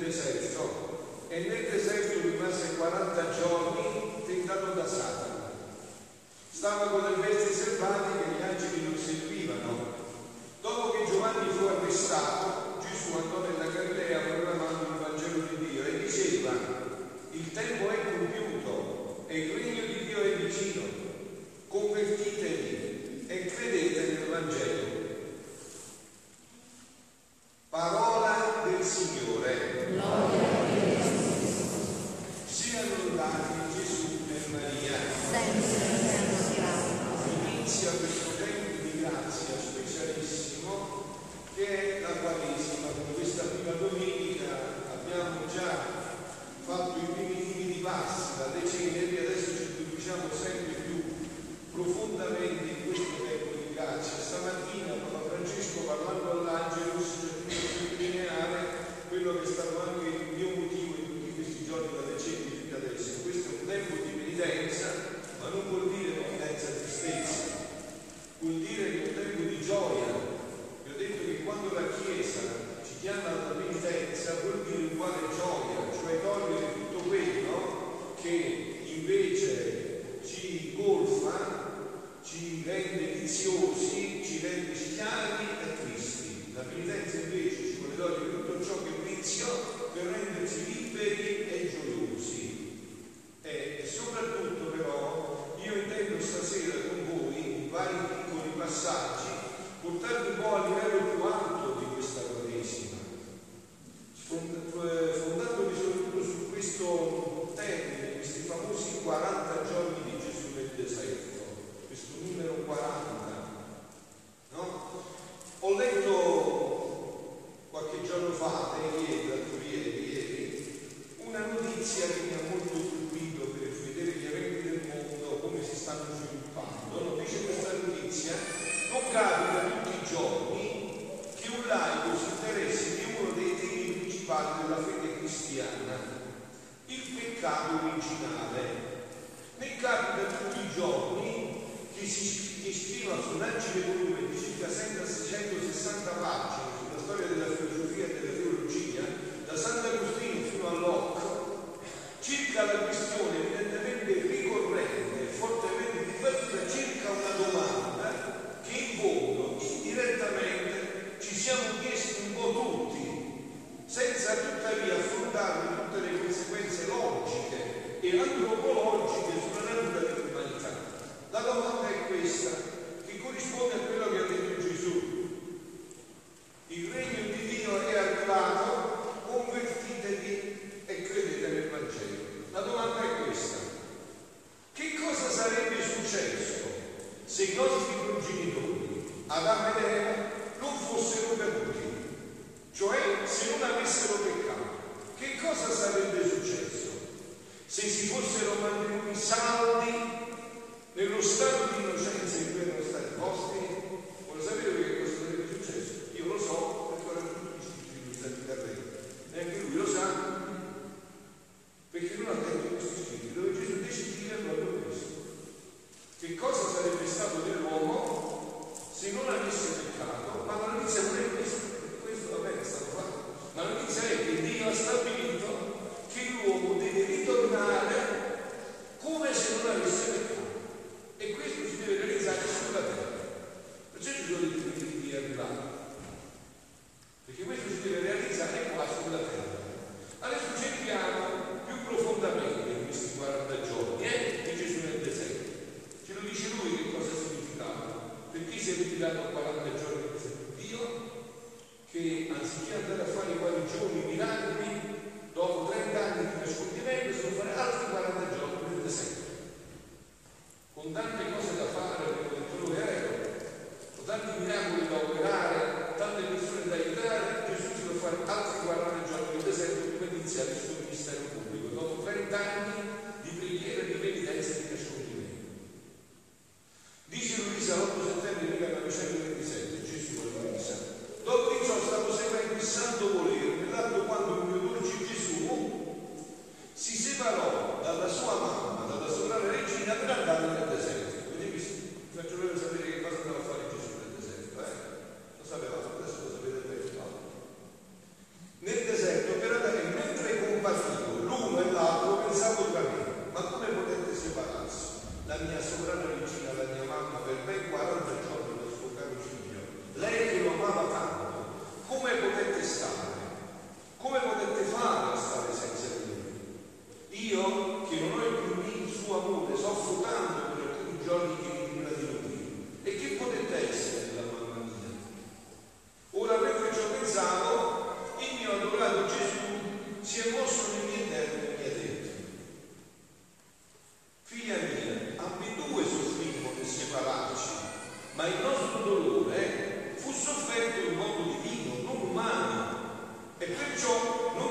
deserto e nel deserto rimase 40 giorni tentato da Satana. Stava con le bestie selvatiche e gli angeli non seguivano. Dopo che Giovanni fu arrestato, Gesù andò nella Galilea proclamando il Vangelo di Dio e diceva il tempo è compiuto e il regno di Dio è vicino. Convertitevi e credete nel Vangelo. antropológico. Gracias. si andata a fare i guarigioni, i miracoli, ma il nostro dolore fu sofferto in modo divino, non umano, e perciò non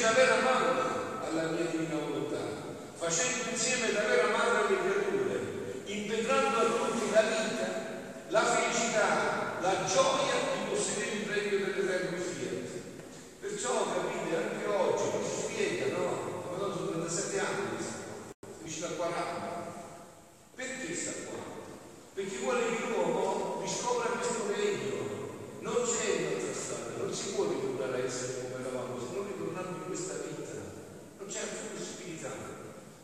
la vera mamma alla mia divina volontà, facendo insieme la vera madre alle creature, integrando a tutti la vita, la felicità, la gioia di possedere il premio dell'Eterno Fiat. Perciò capite, anche oggi mi si spiega, no? Ma no, sono 37 anni, finisce a 40. Perché sta qua? Perché vuole che l'uomo riscopra questo regno. Non c'è un'altra strada, non si può ritornare a essere come all'interno di questa vita, non c'è alcuna possibilità.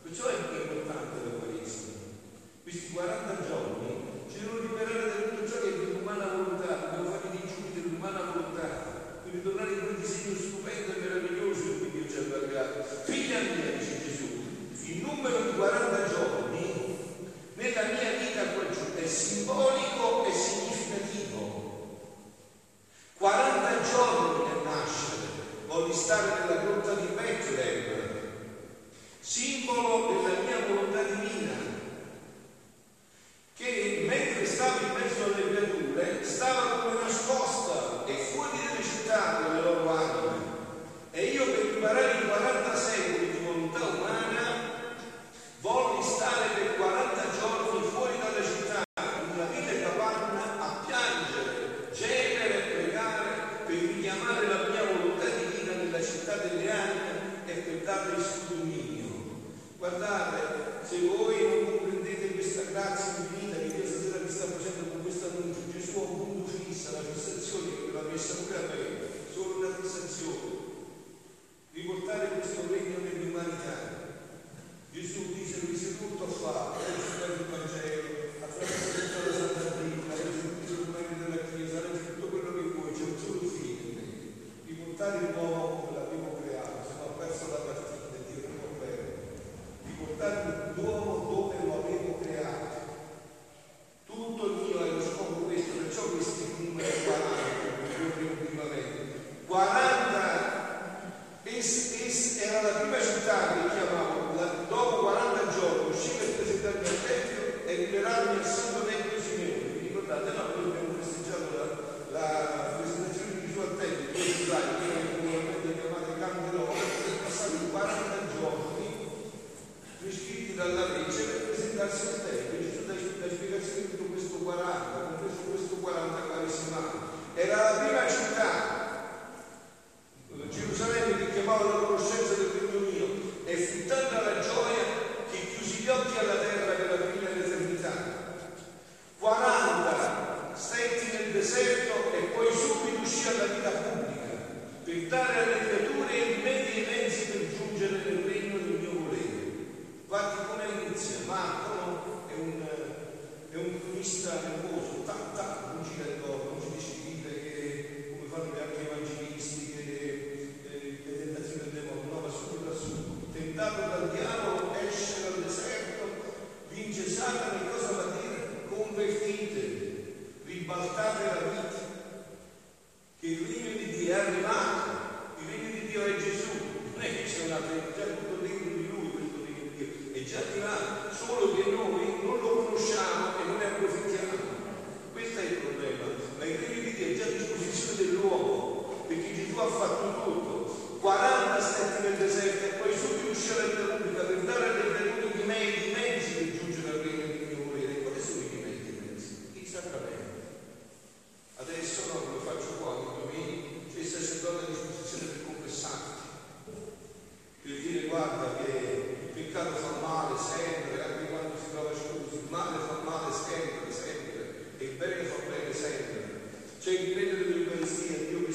Perciò è importante la Quaresima. Questi 40 giorni ci devono liberare da tutto ciò che è dell'umana volontà, dobbiamo fare i digiuni dell'umana volontà, per ritornare in quel disegno stupendo e meraviglioso in cui Dio ci ha allargato. Figlia mia, dice Gesù, il numero di 40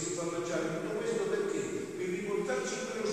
si fa mangiare tutto questo perché? Per riportarci in quello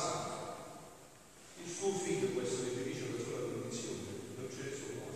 Santo. Il suo figlio può essere felice da sua condizione, non ce ne sono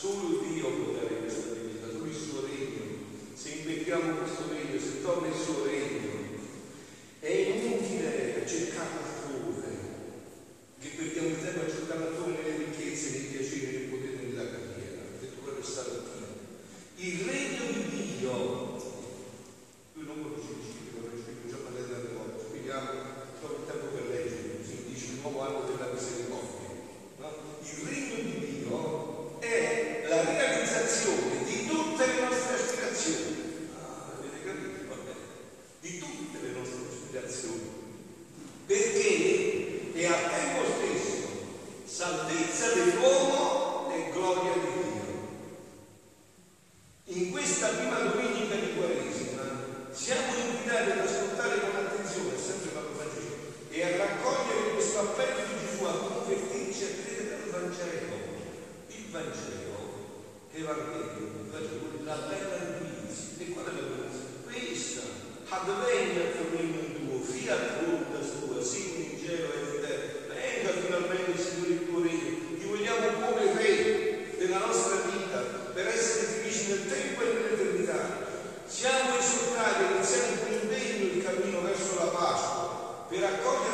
che la Quaresima non è un tempo di tristezza fino a se salvezza dell'uomo e gloria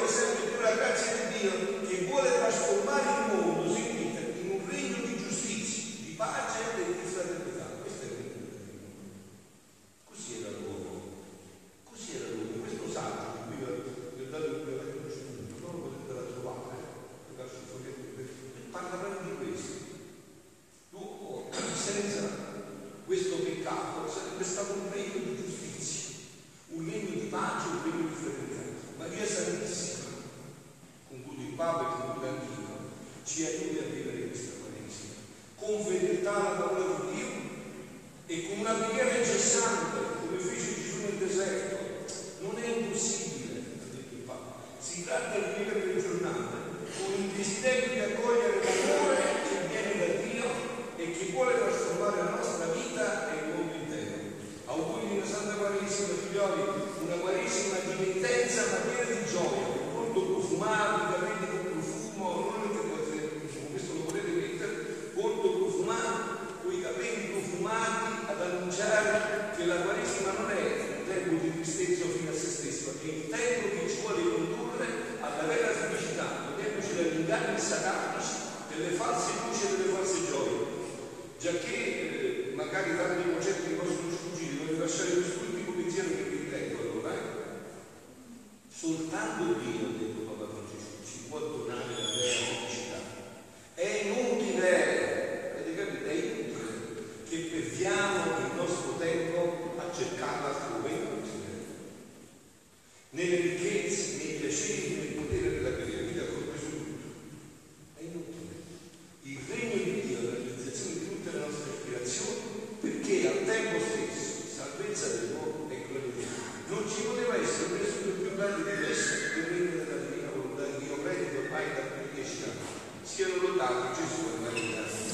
stesso, è il tempo che ci vuole condurre